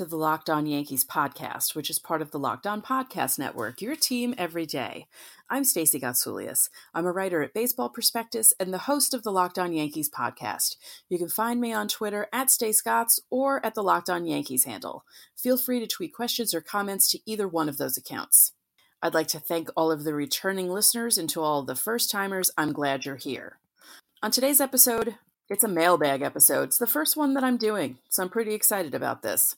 To the Locked On Yankees podcast, which is part of the Locked On Podcast Network, your team every day. I'm Stacey Gotsoulias. I'm a writer at Baseball Prospectus and the host of the Locked On Yankees podcast. You can find me on Twitter at Stacey or at the Locked On Yankees handle. Feel free to tweet questions or comments to either one of those accounts. I'd like to thank all of the returning listeners and to all the first timers. I'm glad you're here. On today's episode, it's a mailbag episode. It's the first one that I'm doing, so I'm pretty excited about this.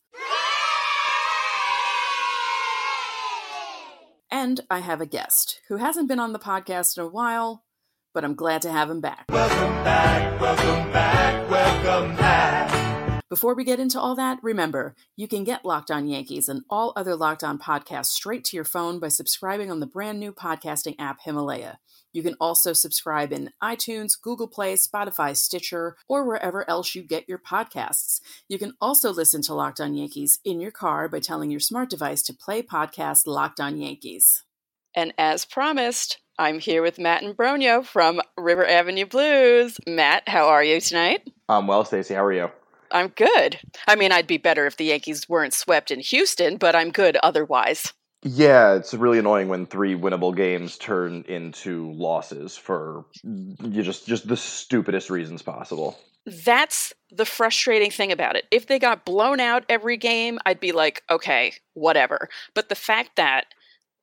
And I have a guest who hasn't been on the podcast in a while, but I'm glad to have him back. Welcome back, welcome back, welcome back. Before we get into all that, remember, you can get Locked On Yankees and all other Locked On podcasts straight to your phone by subscribing on the brand new podcasting app Himalaya. You can also subscribe in iTunes, Google Play, Spotify, Stitcher, or wherever else you get your podcasts. You can also listen to Locked On Yankees in your car by telling your smart device to play podcast Locked On Yankees. And as promised, I'm here with Matt Imbrogno from River Avenue Blues. Matt, how are you tonight? I'm well, Stacey. How are you? I'm good. I mean, I'd be better if the Yankees weren't swept in Houston, but I'm good otherwise. Yeah, it's really annoying when three winnable games turn into losses for you just just the stupidest reasons possible. That's the frustrating thing about it. If they got blown out every game, I'd be like, okay, whatever. But the fact that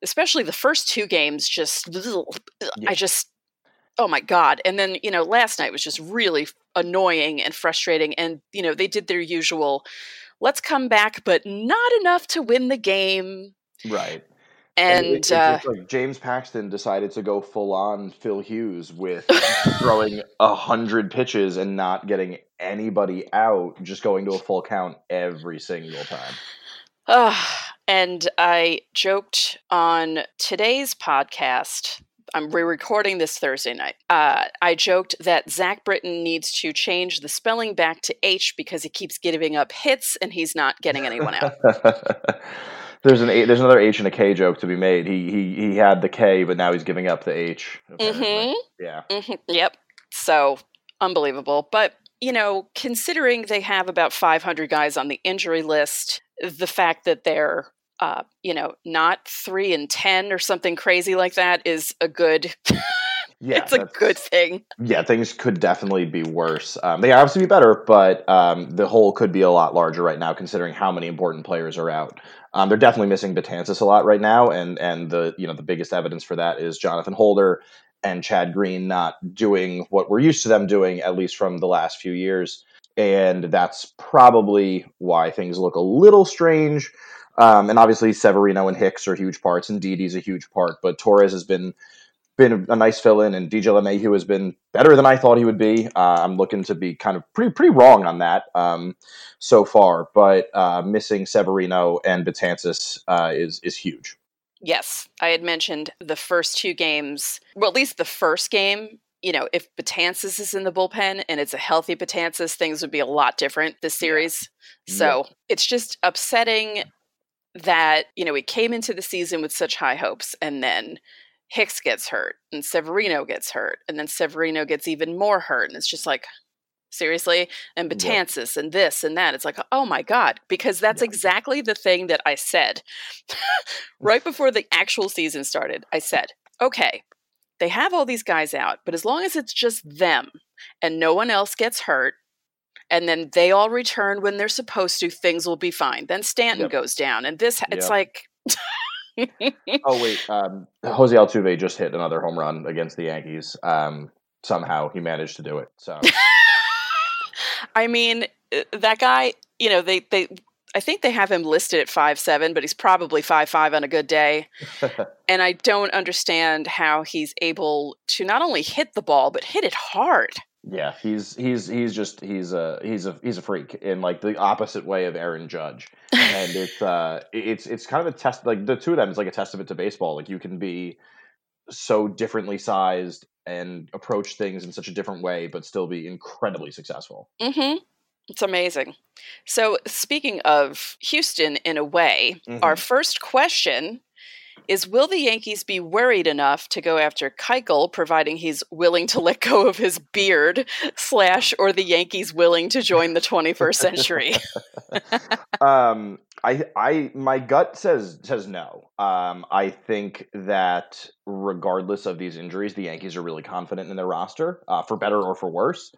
especially the first two games just yeah. I just oh my god. And then you know last night was just really annoying and frustrating and you know they did their usual let's come back but not enough to win the game. Right. And, and it, uh, like james paxton decided to go full on phil hughes with throwing a hundred pitches and not getting anybody out just going to a full count every single time. Uh, and i joked on today's podcast I'm re-recording this Thursday night. Uh, I joked that Zack Britton needs to change the spelling back to H because he keeps giving up hits and he's not getting anyone out. there's an a, there's another H and a K joke to be made. He he he had the K, but now he's giving up the H. Mm-hmm. Yeah. Mm-hmm. Yep. So unbelievable, but you know, considering they have about 500 guys on the injury list, the fact that they're uh, you know, not three and ten or something crazy like that is a good. yeah, it's a good thing. Yeah, things could definitely be worse. Um, they obviously be better, but um, the hole could be a lot larger right now, considering how many important players are out. Um, they're definitely missing Betances a lot right now, and and the you know the biggest evidence for that is Jonathan Holder and Chad Green not doing what we're used to them doing, at least from the last few years. And that's probably why things look a little strange. Um, and obviously Severino and Hicks are huge parts, and Didi's a huge part. But Torres has been been a nice fill in, and DJ LeMahieu has been better than I thought he would be. Uh, I'm looking to be kind of pretty pretty wrong on that um, so far, but uh, missing Severino and Betances uh, is is huge. Yes, I had mentioned the first two games. Well, at least the first game. You know, if Betances is in the bullpen and it's a healthy Betances, things would be a lot different this series. So yeah. it's just upsetting that, you know, we came into the season with such high hopes and then Hicks gets hurt and Severino gets hurt and then Severino gets even more hurt. And it's just like, seriously? And Betances and this and that. It's like, oh my God, because that's exactly the thing that I said right before the actual season started. I said, okay, they have all these guys out, but as long as it's just them and no one else gets hurt, and then they all return when they're supposed to, things will be fine. Then Stanton yep. goes down, and this it's yep. like. oh wait, um, Jose Altuve just hit another home run against the Yankees. Um, somehow he managed to do it. So, I mean, uh, that guy. You know, they they. I think they have him listed at five seven, but he's probably five five on a good day. and I don't understand how he's able to not only hit the ball but hit it hard. Yeah, he's he's he's just he's a he's a he's a freak in like the opposite way of Aaron Judge, and it's uh it's it's kind of a test like the two of them is like a testament to baseball. Like you can be so differently sized and approach things in such a different way, but still be incredibly successful. Mm-hmm. It's amazing. So, speaking of Houston, in a way, our Mhm. first question is Will the Yankees be worried enough to go after Keuchel, providing he's willing to let go of his beard, slash, or the Yankees willing to join the 21st century? um, I, I, my gut says says no. Um, I think that regardless of these injuries, the Yankees are really confident in their roster, uh, for better or for worse.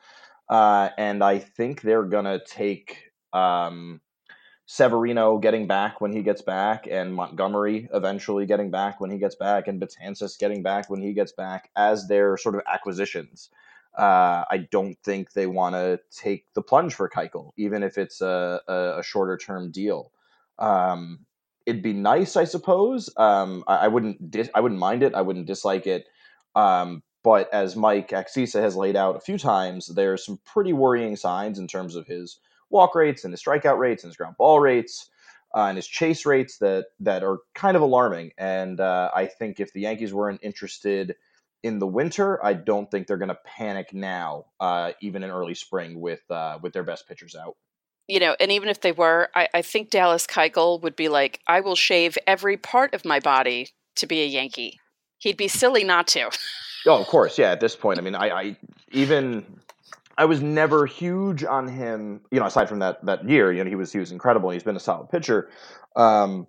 Uh, and I think they're gonna take um, Severino getting back when he gets back, and Montgomery eventually getting back when he gets back, and Betances getting back when he gets back as their sort of acquisitions. Uh, I don't think they want to take the plunge for Keuchel, even if it's a, a, a shorter term deal. Um, it'd be nice, I suppose. Um, I, I wouldn't dis- I wouldn't mind it. I wouldn't dislike it. Um, but as Mike Axisa has laid out a few times, there's some pretty worrying signs in terms of his walk rates and his strikeout rates and his ground ball rates uh, and his chase rates that that are kind of alarming. And uh, I think if the Yankees weren't interested in the winter, I don't think they're going to panic now, uh, even in early spring with uh, with their best pitchers out. you know, and even if they were, I, I think Dallas Keuchel would be like, I will shave every part of my body to be a Yankee. He'd be silly not to. Oh, of course, yeah. At this point, I mean, I, I even I was never huge on him. You know, aside from that that year, you know, he was he was incredible. He's been a solid pitcher. Um,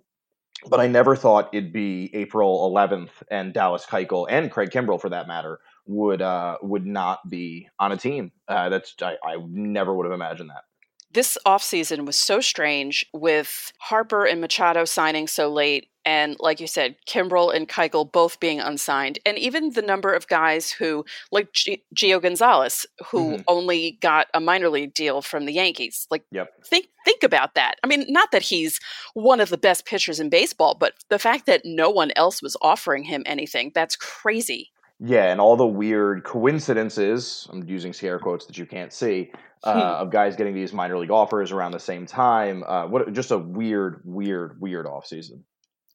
but I never thought it'd be April 11th and Dallas Keuchel and Craig Kimbrel, for that matter, would uh, would not be on a team. Uh, that's I, I never would have imagined that. this offseason was so strange with Harper and Machado signing so late. And like you said, Kimbrel and Keuchel both being unsigned. And even the number of guys who, like G- Gio Gonzalez, who Mhm. only got a minor league deal from the Yankees. Like, Yep. think think about that. I mean, not that he's one of the best pitchers in baseball, but the fact that no one else was offering him anything, that's crazy. Yeah, and all the weird coincidences, I'm using scare quotes that you can't see, uh, of guys getting these minor league offers around the same time. Uh, what just a weird, weird, weird offseason.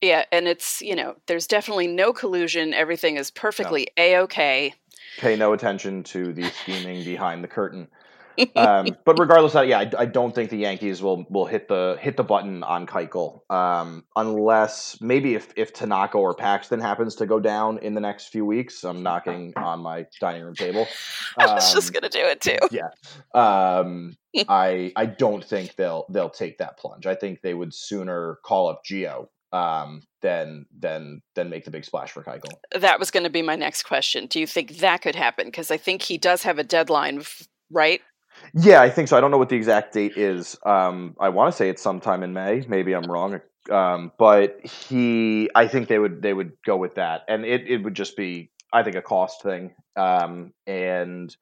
Yeah, and it's, you know, there's definitely no collusion. Everything is perfectly A OK. Pay no attention to the scheming behind the curtain. Um, but regardless of that, yeah, I, I don't think the Yankees will will hit the hit the button on Keuchel um, unless maybe if if Tanaka or Paxton happens to go down in the next few weeks. I'm knocking on my dining room table. I was just Um, going to do it too. yeah um i i don't think they'll they'll take that plunge i think they would sooner call up Gio um than than than make the big splash for Keuchel. That was going to be my next question. Do you think that could happen? Because I think he does have a deadline, right? yeah i think so i don't know what the exact date is um i want to say it's sometime in may maybe i'm wrong um but he i think they would they would go with that and it, it would just be i think a cost thing um and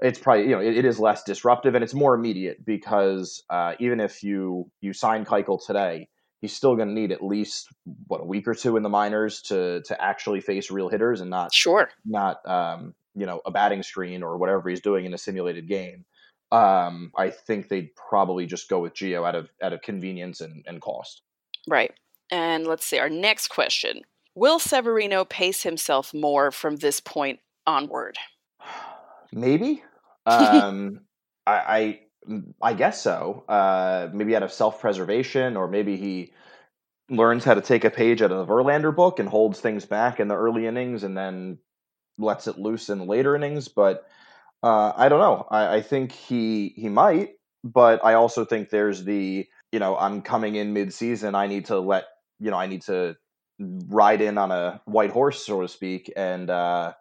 it's probably you know it, it is less disruptive and it's more immediate because uh, even if you you sign Keuchel today, he's still going to need at least what a week or two in the minors to to actually face real hitters and not Sure. not um, you know a batting screen or whatever he's doing in a simulated game. Um, I think they'd probably just go with Gio out of out of convenience and, and cost. Right. And let's see, our next question Will Severino pace himself more from this point onward? Maybe. Um, I, I I guess so. Uh, maybe out of self preservation, or maybe he learns how to take a page out of the Verlander book and holds things back in the early innings, and then lets it loose in later innings. But uh, I don't know. I, I think he he might, but I also think there's the you know I'm coming in mid season. I need to let you know I need to ride in on a white horse, so to speak, and uh,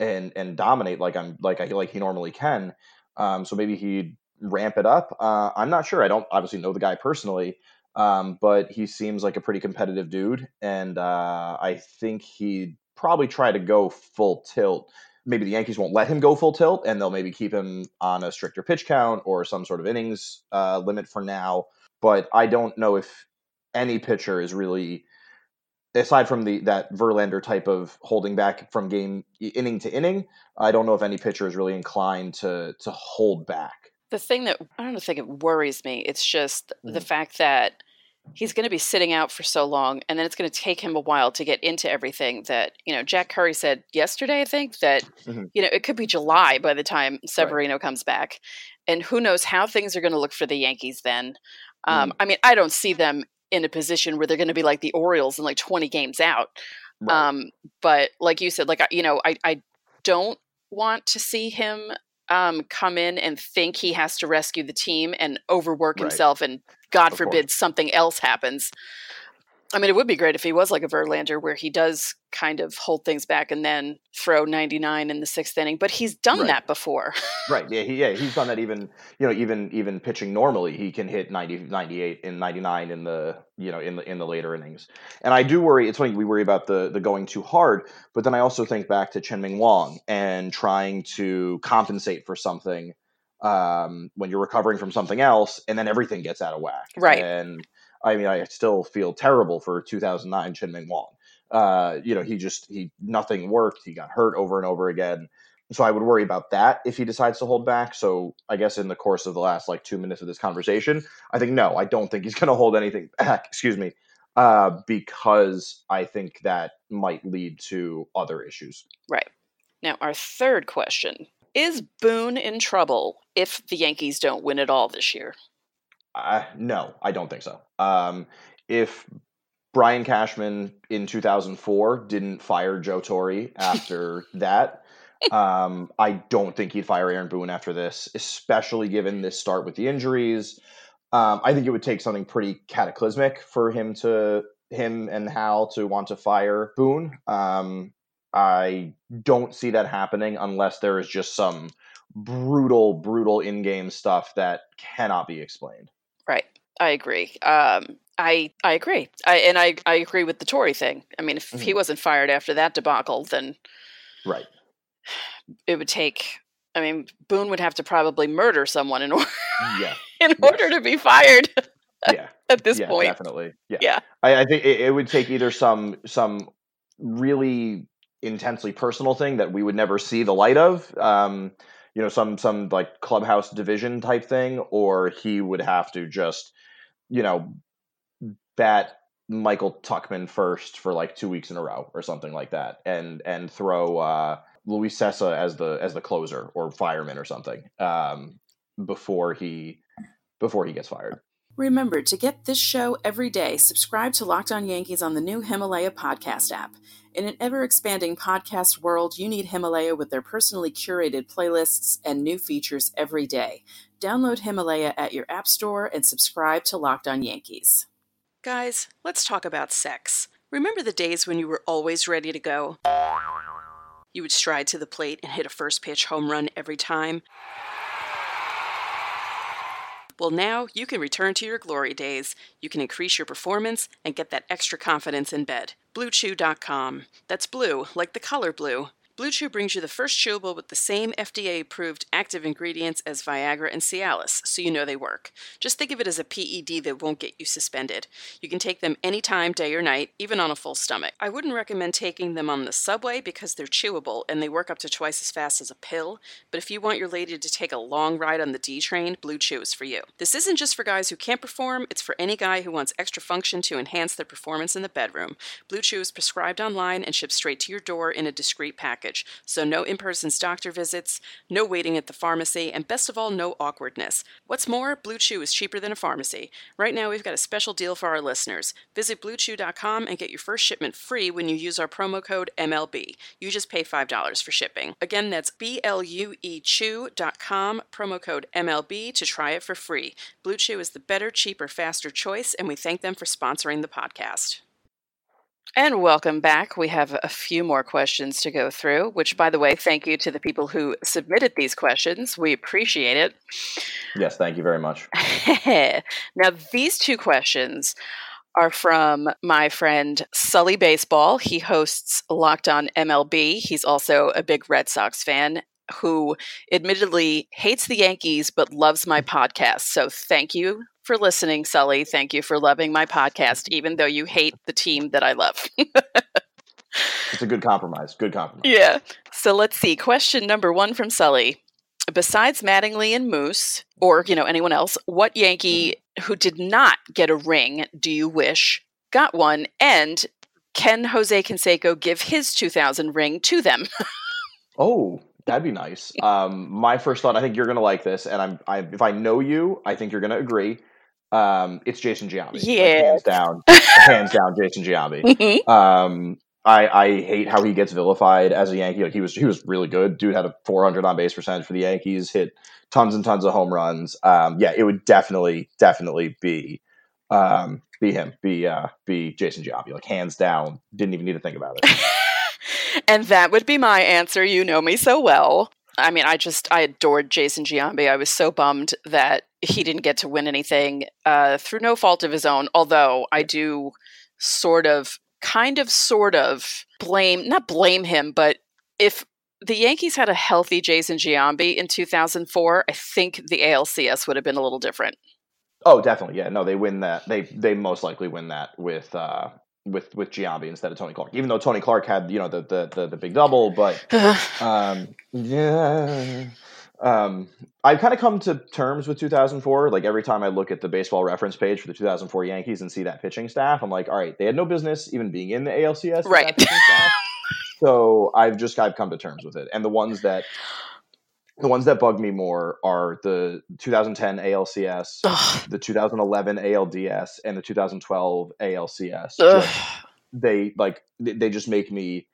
and and dominate like I'm like I like he normally can. Um, so maybe he'd ramp it up. Uh, I'm not sure. I don't obviously know the guy personally, um, but he seems like a pretty competitive dude, and uh, I think he'd probably try to go full tilt. Maybe the Yankees won't let him go full tilt, and they'll maybe keep him on a stricter pitch count or some sort of innings uh, limit for now. But I don't know if any pitcher is really aside from the that Verlander type of holding back from game inning to inning, I don't know if any pitcher is really inclined to to hold back. The thing that I don't think it worries me, it's just the Mhm. fact that he's going to be sitting out for so long and then it's going to take him a while to get into everything that, you know, Jack Curry said yesterday, I think, that, Mhm. you know, it could be July by the time Severino comes back. And who knows how things are going to look for the Yankees then. Um, I mean, I don't see them in a position where they're going to be like the Orioles and like 20 games out. Right. Um, but like you said, like I- you know, I I don't want to see him um come in and think he has to rescue the team and overwork Right. himself and God Of forbid course. something else happens. I mean, it would be great if he was like a Verlander where he does kind of hold things back and then throw 99 in the sixth inning, but he's done Right. that before. Right. Yeah. He, yeah. He's done that even, you know, even, even pitching normally, he can hit 90, 98 and 99 in the, you know, in the, in the later innings. And I do worry, it's funny, we worry about the, the going too hard, but then I also think back to Chien-Ming Wang and trying to compensate for something um, when you're recovering from something else and then everything gets out of whack. Right. And I mean, I still feel terrible for 2009 Chien-Ming Wang. Uh, you know, he just, he, nothing worked. He got hurt over and over again. So I would worry about that if he decides to hold back. So I guess in the course of the last like two minutes of this conversation, I think no, I don't think he's going to hold anything back. Excuse me, uh, because I think that might lead to other issues. Right. Now, our third question is Boone in trouble if the Yankees don't win it all this year? Uh, no, I don't think so. Um, if Brian Cashman in 2004 didn't fire Joe Torre after that, um, I don't think he'd fire Aaron Boone after this, especially given this start with the injuries. Um, I think it would take something pretty cataclysmic for him to him and Hal to want to fire Boone. Um, I don't see that happening unless there is just some brutal, brutal in-game stuff that cannot be explained. I agree. Um, I I agree. I and I I agree with the Torre thing. I mean, if he Mhm. wasn't fired after that debacle, then Right. it would take. I mean, Boone would have to probably murder someone in order Yeah. in Yes. order to be fired Yeah. at this yeah. point. Definitely. Yeah. Yeah. I, I think it, it would take either some some really intensely personal thing that we would never see the light of. Um, you know, some some like clubhouse division type thing, or he would have to just, you know, bat Michael Tauchman first for like two weeks in a row or something like that, and and throw uh, Luis Cessa as the as the closer or fireman or something um, before he before he gets fired. Remember to get this show every day, subscribe to Locked On Yankees on the new Himalaya podcast app. In an ever expanding podcast world, you need Himalaya with their personally curated playlists and new features every day. Download Himalaya at your app store and subscribe to Locked On Yankees. Guys, let's talk about sex. Remember the days when you were always ready to go? You would stride to the plate and hit a first pitch home run every time. Well, now you can return to your glory days. You can increase your performance and get that extra confidence in bed. BlueChew.com. That's blue, like the color blue. Blue Chew brings you the first chewable with the same FDA approved active ingredients as Viagra and Cialis, so you know they work. Just think of it as a PED that won't get you suspended. You can take them anytime, day or night, even on a full stomach. I wouldn't recommend taking them on the subway because they're chewable and they work up to twice as fast as a pill, but if you want your lady to take a long ride on the D train, Blue Chew is for you. This isn't just for guys who can't perform, it's for any guy who wants extra function to enhance their performance in the bedroom. Blue Chew is prescribed online and shipped straight to your door in a discreet package. So no in-person doctor visits, no waiting at the pharmacy, and best of all, no awkwardness. What's more, Blue Chew is cheaper than a pharmacy. Right now, we've got a special deal for our listeners. Visit BlueChew.com and get your first shipment free when you use our promo code MLB. You just pay $5 for shipping. Again, that's B-L-U-E Chew.com, promo code MLB to try it for free. Blue Chew is the better, cheaper, faster choice, and we thank them for sponsoring the podcast. And welcome back. We have a few more questions to go through, which, by the way, thank you to the people who submitted these questions. We appreciate it. Yes, thank you very much. now, these two questions are from my friend Sully Baseball. He hosts Locked On MLB. He's also a big Red Sox fan. who admittedly hates the Yankees but loves my podcast. So thank you for listening, Sully. Thank you for loving my podcast, even though you hate the team that I love. It's a good compromise. Good compromise. yeah. So let's see. Question number one from Sully. Besides Mattingly and Moose, or you know anyone else, what Yankee who did not get a ring do you wish got one? And can Jose Canseco give his 2000 ring to them? Oh, that'd be nice. Um, my first thought, I think you're gonna like this, and I'm, I, if I know you, I think you're gonna agree. Um, it's Jason Giambi. Like, hands down, hands down, Jason Giambi. Um, I, I hate how he gets vilified as a Yankee. Like he was, he was really good. Dude had a 400 on base percentage for the Yankees. Hit tons and tons of home runs. Um, yeah, it would definitely, definitely be, um, be him, be, uh, be Jason Giambi. Like hands down. Didn't even need to think about it. and that would be my answer. You know me so well. I mean, I just I adored Jason Giambi. I was so bummed that he didn't get to win anything uh, through no fault of his own. Although I do sort of, kind of, sort of blame not blame him, but if the Yankees had a healthy Jason Giambi in 2004, I think the ALCS would have been a little different. Oh, definitely. Yeah, no, they win that. They they most likely win that with uh with with Giambi instead of Tony Clark. Even though Tony Clark had you know the the the, the big double, but um yeah. Um, I've kind of come to terms with 2004. Like every time I look at the baseball reference page for the 2004 Yankees and see that pitching staff, I'm like, all right, they had no business even being in the ALCS. Right. so I've just I've come to terms with it. And the ones that the ones that bug me more are the 2010 ALCS, Ugh. the 2011 ALDS, and the 2012 ALCS. Just- they like they just make me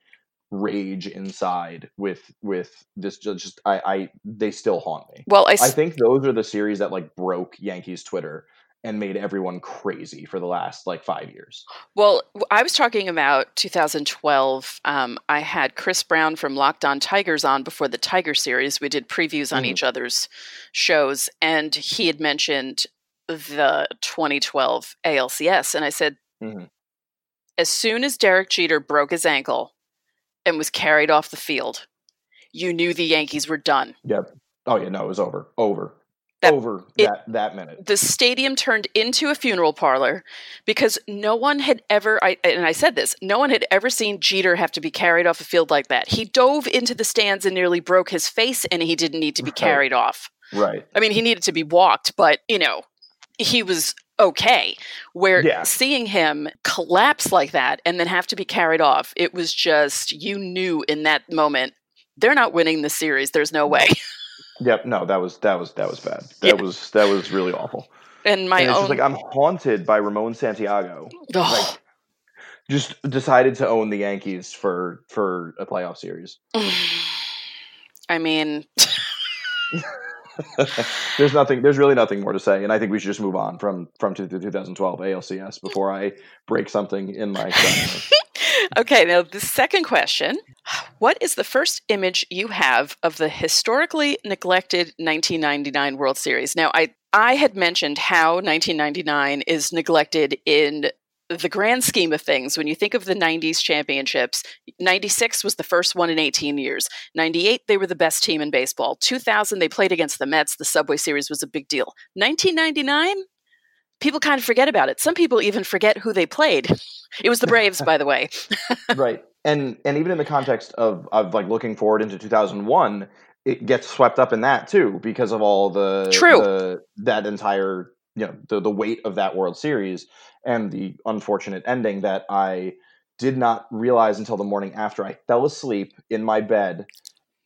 rage inside with with this just I, I they still haunt me. Well, I, I s- think those are the series that like broke Yankees Twitter and made everyone crazy for the last like five years. Well, I was talking about 2012. Um, I had Chris Brown from Locked On Tigers on before the Tiger series. We did previews on Mhm. each other's shows, and he had mentioned the 2012 ALCS. And I said, Mhm. as soon as Derek Jeter broke his ankle and was carried off the field, you knew the Yankees were done. Yep. Oh yeah, no, it was over. Over. That- over it- that that minute. the stadium turned into a funeral parlor because no one had ever I, and I said this no one had ever seen Jeter have to be carried off a field like that. He dove into the stands and nearly broke his face and he didn't need to be Right. carried off. Right. I mean, he needed to be walked, but you know, he was okay. Where Yeah. seeing him collapse like that and then have to be carried off, it was just you knew in that moment they're not winning the series. There's no way. Yep. No, that was that was that was bad. That Yeah. was that was really awful. And my and it's own just like I'm haunted by Ramon Santiago. Ugh. Like just decided to own the Yankees for for a playoff series. I mean, there's nothing there's really nothing more to say and I think we should just move on from from to the 2012 ALCS before I break something in my okay, now the second question What is the first image you have of the historically neglected 1999 World Series? Now, I, I had mentioned how 1999 is neglected in the grand scheme of things. When you think of the 90s championships, 96 was the first one in 18 years. 98, they were the best team in baseball. 2000, they played against the Mets. The Subway Series was a big deal. 1999, people kind of forget about it. Some people even forget who they played. It was the Braves, by the way. right. And and even in the context of of like looking forward into 2001, it gets swept up in that too because of all the True. the, that entire you know the the weight of that World Series and the unfortunate ending that I did not realize until the morning after I fell asleep in my bed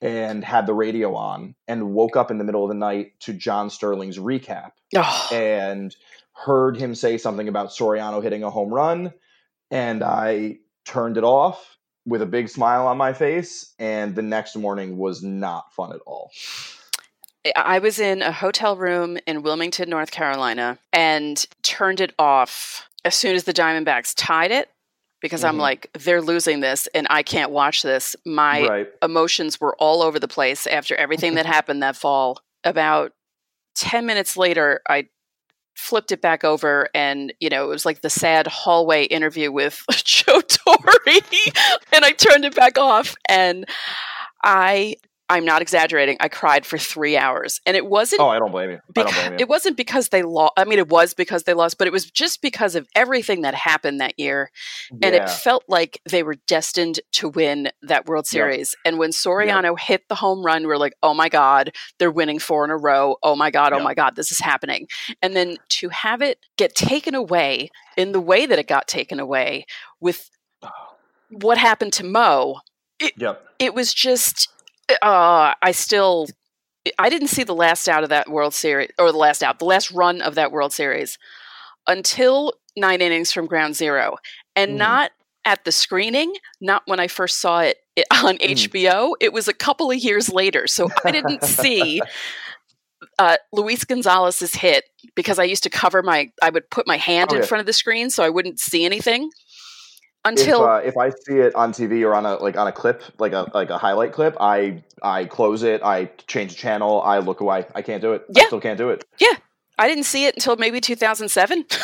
and had the radio on and woke up in the middle of the night to John Sterling's recap Oh, and heard him say something about Soriano hitting a home run, and I turned it off with a big smile on my face, and the next morning was not fun at all. I was in a hotel room in Wilmington, North Carolina, and turned it off as soon as the Diamondbacks tied it because I'm Mhm. like, they're losing this and I can't watch this. My right. emotions were all over the place after everything that happened that fall. About 10 minutes later, I flipped it back over and, you know, it was like the sad hallway interview with Joe Torre. and I turned it back off and I I'm not exaggerating. I cried for three hours, and it wasn't. Oh, I don't blame you. I don't Beca- blame you. it wasn't because they lost. I mean, it was because they lost, but it was just because of everything that happened that year, and Yeah. it felt like they were destined to win that World Yep. Series. And when Soriano hit the home run, we are like, "Oh my God, they're winning four in a row! Oh my God, oh Yep. my God, this is happening!" And then to have it get taken away in the way that it got taken away with what happened to Mo, Yep. it was just uh i still i didn't see the last out of that world series or the last out the last run of that world series until nine innings from ground zero and Mhm. not at the screening not when i first saw it on Mhm. hbo it was a couple of years later so i didn't see uh, Luis Gonzalez's hit because I used to cover my, I would put my hand Oh, in yeah. front of the screen so I wouldn't see anything If, uh, if I see it on TV or on a like on a clip, like a like a highlight clip, I I close it, I change the channel, I look away. I can't do it. Yeah. I still can't do it. Yeah. I didn't see it until maybe 2007.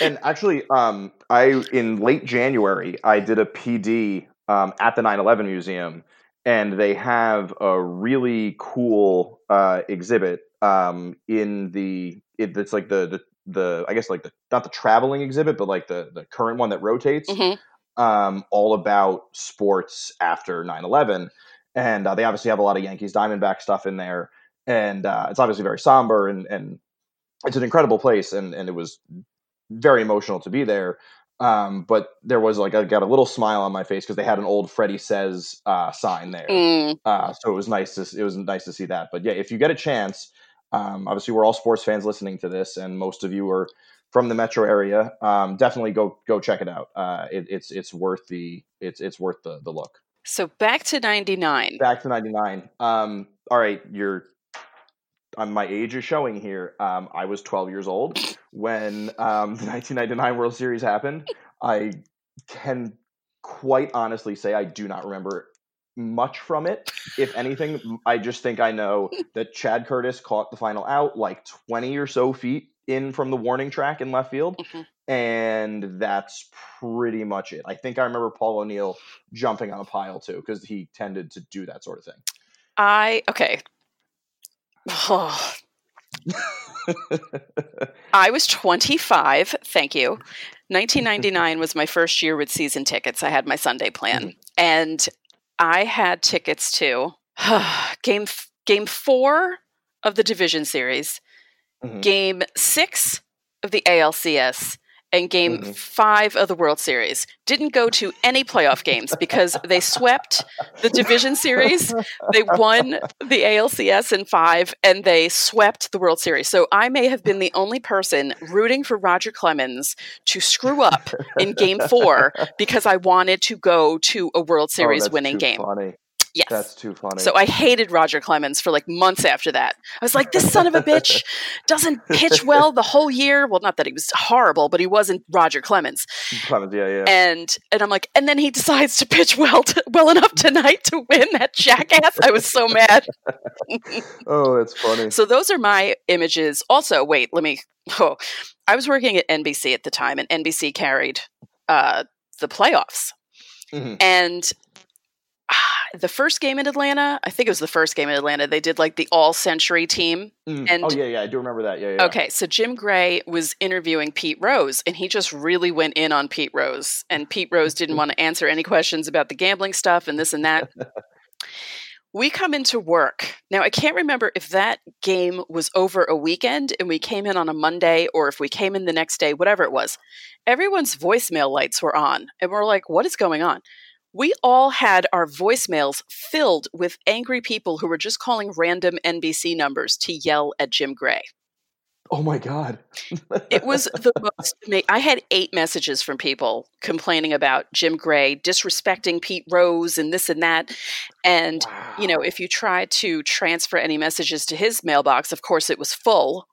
And actually, um, I in late January, I did a PD um, at the 9/11 Museum, and they have a really cool uh, exhibit um, in the it, it's like the the the I guess like the not the traveling exhibit, but like the the current one that rotates. Mhm. um, all about sports after 9-11 and uh, they obviously have a lot of yankees diamondback stuff in there and uh, it's obviously very somber and, and it's an incredible place and, and it was very emotional to be there um, but there was like I got a little smile on my face because they had an old Freddy Sez uh, sign there Mm, uh, so it was nice to it was nice to see that. But yeah, if you get a chance, um, obviously we're all sports fans listening to this, and most of you are from the metro area. Um, definitely go go check it out. Uh, it, it's it's worth the it's it's worth the the look. so back to 99. Back to ninety nine. Um, all right, you're. Um, my age is showing here. Um, I was 12 years old when um, the 1999 World Series happened. I can quite honestly say I do not remember much from it. If anything, I just think I know that Chad Curtis caught the final out like 20 or so feet in from the warning track in left field. Mhm. And that's pretty much it. I think I remember Paul O'Neill jumping on a pile too, because he tended to do that sort of thing. I, okay. I was 25. Thank you. 1999 was my first year with season tickets. I had my Sunday plan, and I had tickets to game game four of the division series, Mhm. game six of the ALCS, and game Mhm. five of the World Series. Didn't go to any playoff games because they swept the division series. They won the ALCS in five and they swept the World Series. So I may have been the only person rooting for Roger Clemens to screw up in game four because I wanted to go to a World Oh, Series that's winning game. Funny. Yes. That's too funny. So I hated Roger Clemens for like months after that. I was like, this son of a bitch doesn't pitch well the whole year. Well, not that he was horrible, but he wasn't Roger Clemens. Clemens, yeah, yeah. And and I'm like, and then he decides to pitch well to, well enough tonight to win that jackass. I was so mad. oh, that's funny. So those are my images. Also, wait, let me. Oh, I was working at NBC at the time, and NBC carried uh, the playoffs. Mhm. And the first game in Atlanta, I think it was the first game in Atlanta. They did like the all century team. Mhm. and- oh yeah, yeah, I do remember that. Yeah, yeah. Okay, so Jim Gray was interviewing Pete Rose, and he just really went in on Pete Rose. And Pete Rose didn't want to answer any questions about the gambling stuff and this and that. we come into work. Now, I can't remember if that game was over a weekend and we came in on a Monday or if we came in the next day, whatever it was. Everyone's voicemail lights were on, and we're like, what is going on? We all had our voicemails filled with angry people who were just calling random NBC numbers to yell at Jim Gray. Oh my god. It was the most. I had eight messages from people complaining about Jim Gray disrespecting Pete Rose and this and that. And you know, if you try to transfer any messages to his mailbox, of course, it was full.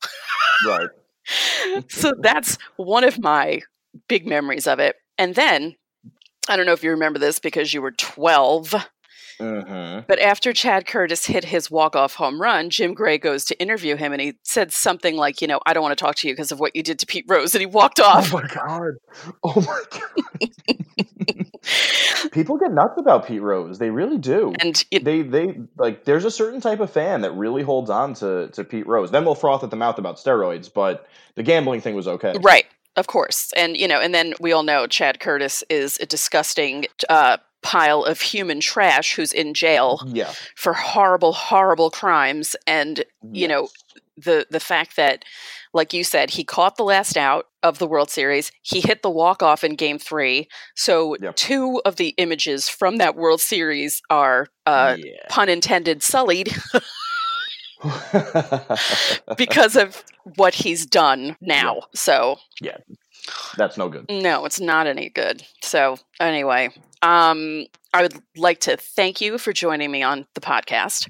right. so that's one of my big memories of it. And then I don't know if you remember this because you were twelve. Mm-hmm. But after Chad Curtis hit his walk-off home run, Jim Gray goes to interview him and he said something like, you know, I don't want to talk to you because of what you did to Pete Rose. And he walked off. Oh my god! Oh my god! People get nuts about Pete Rose. They really do. And it, they they like there's a certain type of fan that really holds on to to Pete Rose. Then they'll froth at the mouth about steroids, but the gambling thing was okay. right, of course. And, you know, and then we all know Chad Curtis is a disgusting uh, pile of human trash who's in jail Yeah. for horrible, horrible crimes. And you know the the fact that like you said he caught the last out of the world series he hit the walk off in game three so Yep. two of the images from that world series are uh yeah. pun intended sullied because of what he's done now so. Yeah, That's no good. no it's not any good. So anyway um i would like to thank you for joining me on the podcast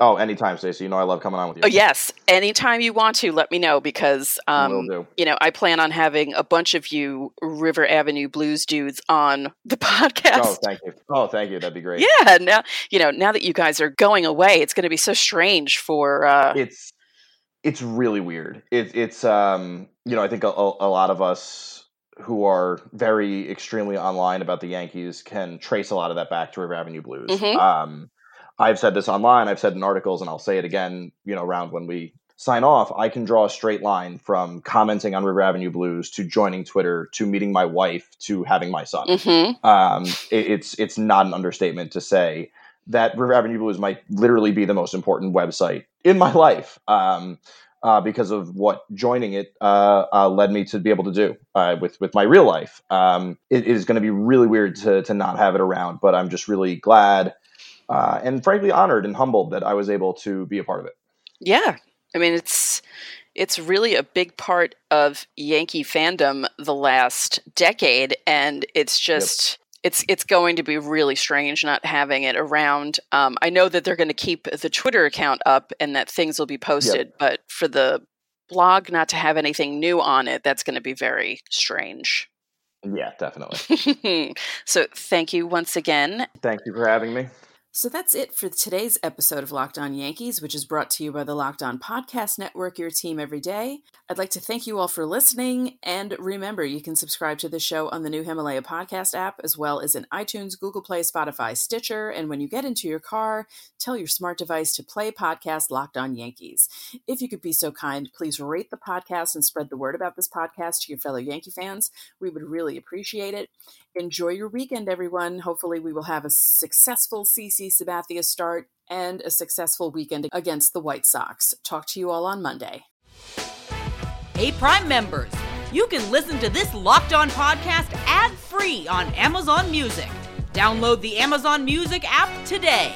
Oh, anytime, Stacey. You know I love coming on with you. oh yes anytime you want to let me know because um you know, I plan on having a bunch of you River Avenue Blues dudes on the podcast. Oh, thank you. Oh, thank you. That'd be great. yeah, now you know, now that you guys are going away, it's going to be so strange for. uh It's it's really weird. It, it's um you know I think a, a lot of us who are very extremely online about the Yankees can trace a lot of that back to River Avenue Blues. Mhm. Um, I've said this online. I've said in articles, and I'll say it again. You know, around when we sign off, I can draw a straight line from commenting on River Avenue Blues to joining Twitter to meeting my wife to having my son. mhm. Um, it, it's it's not an understatement to say that River Avenue Blues might literally be the most important website in my life um, uh, because of what joining it uh, uh, led me to be able to do uh, with with my real life. Um, it, it is going to be really weird to to not have it around, but I'm just really glad uh, and frankly honored and humbled that I was able to be a part of it. Yeah, I mean it's it's really a big part of Yankee fandom the last decade, and it's just. It's it's going to be really strange not having it around. Um, I know that they're going to keep the Twitter account up and that things will be posted, but for the blog not to have anything new on it, that's going to be very strange. Yeah, definitely. so thank you once again. Thank you for having me. So that's it for today's episode of Locked On Yankees, which is brought to you by the Locked On Podcast Network, your team every day. I'd like to thank you all for listening. And remember, you can subscribe to the show on the new Himalaya podcast app, as well as in iTunes, Google Play, Spotify, Stitcher. And when you get into your car, tell your smart device to play podcast Locked On Yankees. If you could be so kind, please rate the podcast and spread the word about this podcast to your fellow Yankee fans. We would really appreciate it. Enjoy your weekend, everyone. Hopefully, we will have a successful CC Sabathia start and a successful weekend against the White Sox. Talk to you all on Monday. Hey, Prime members, you can listen to this Locked On podcast ad free on Amazon Music. Download the Amazon Music app today.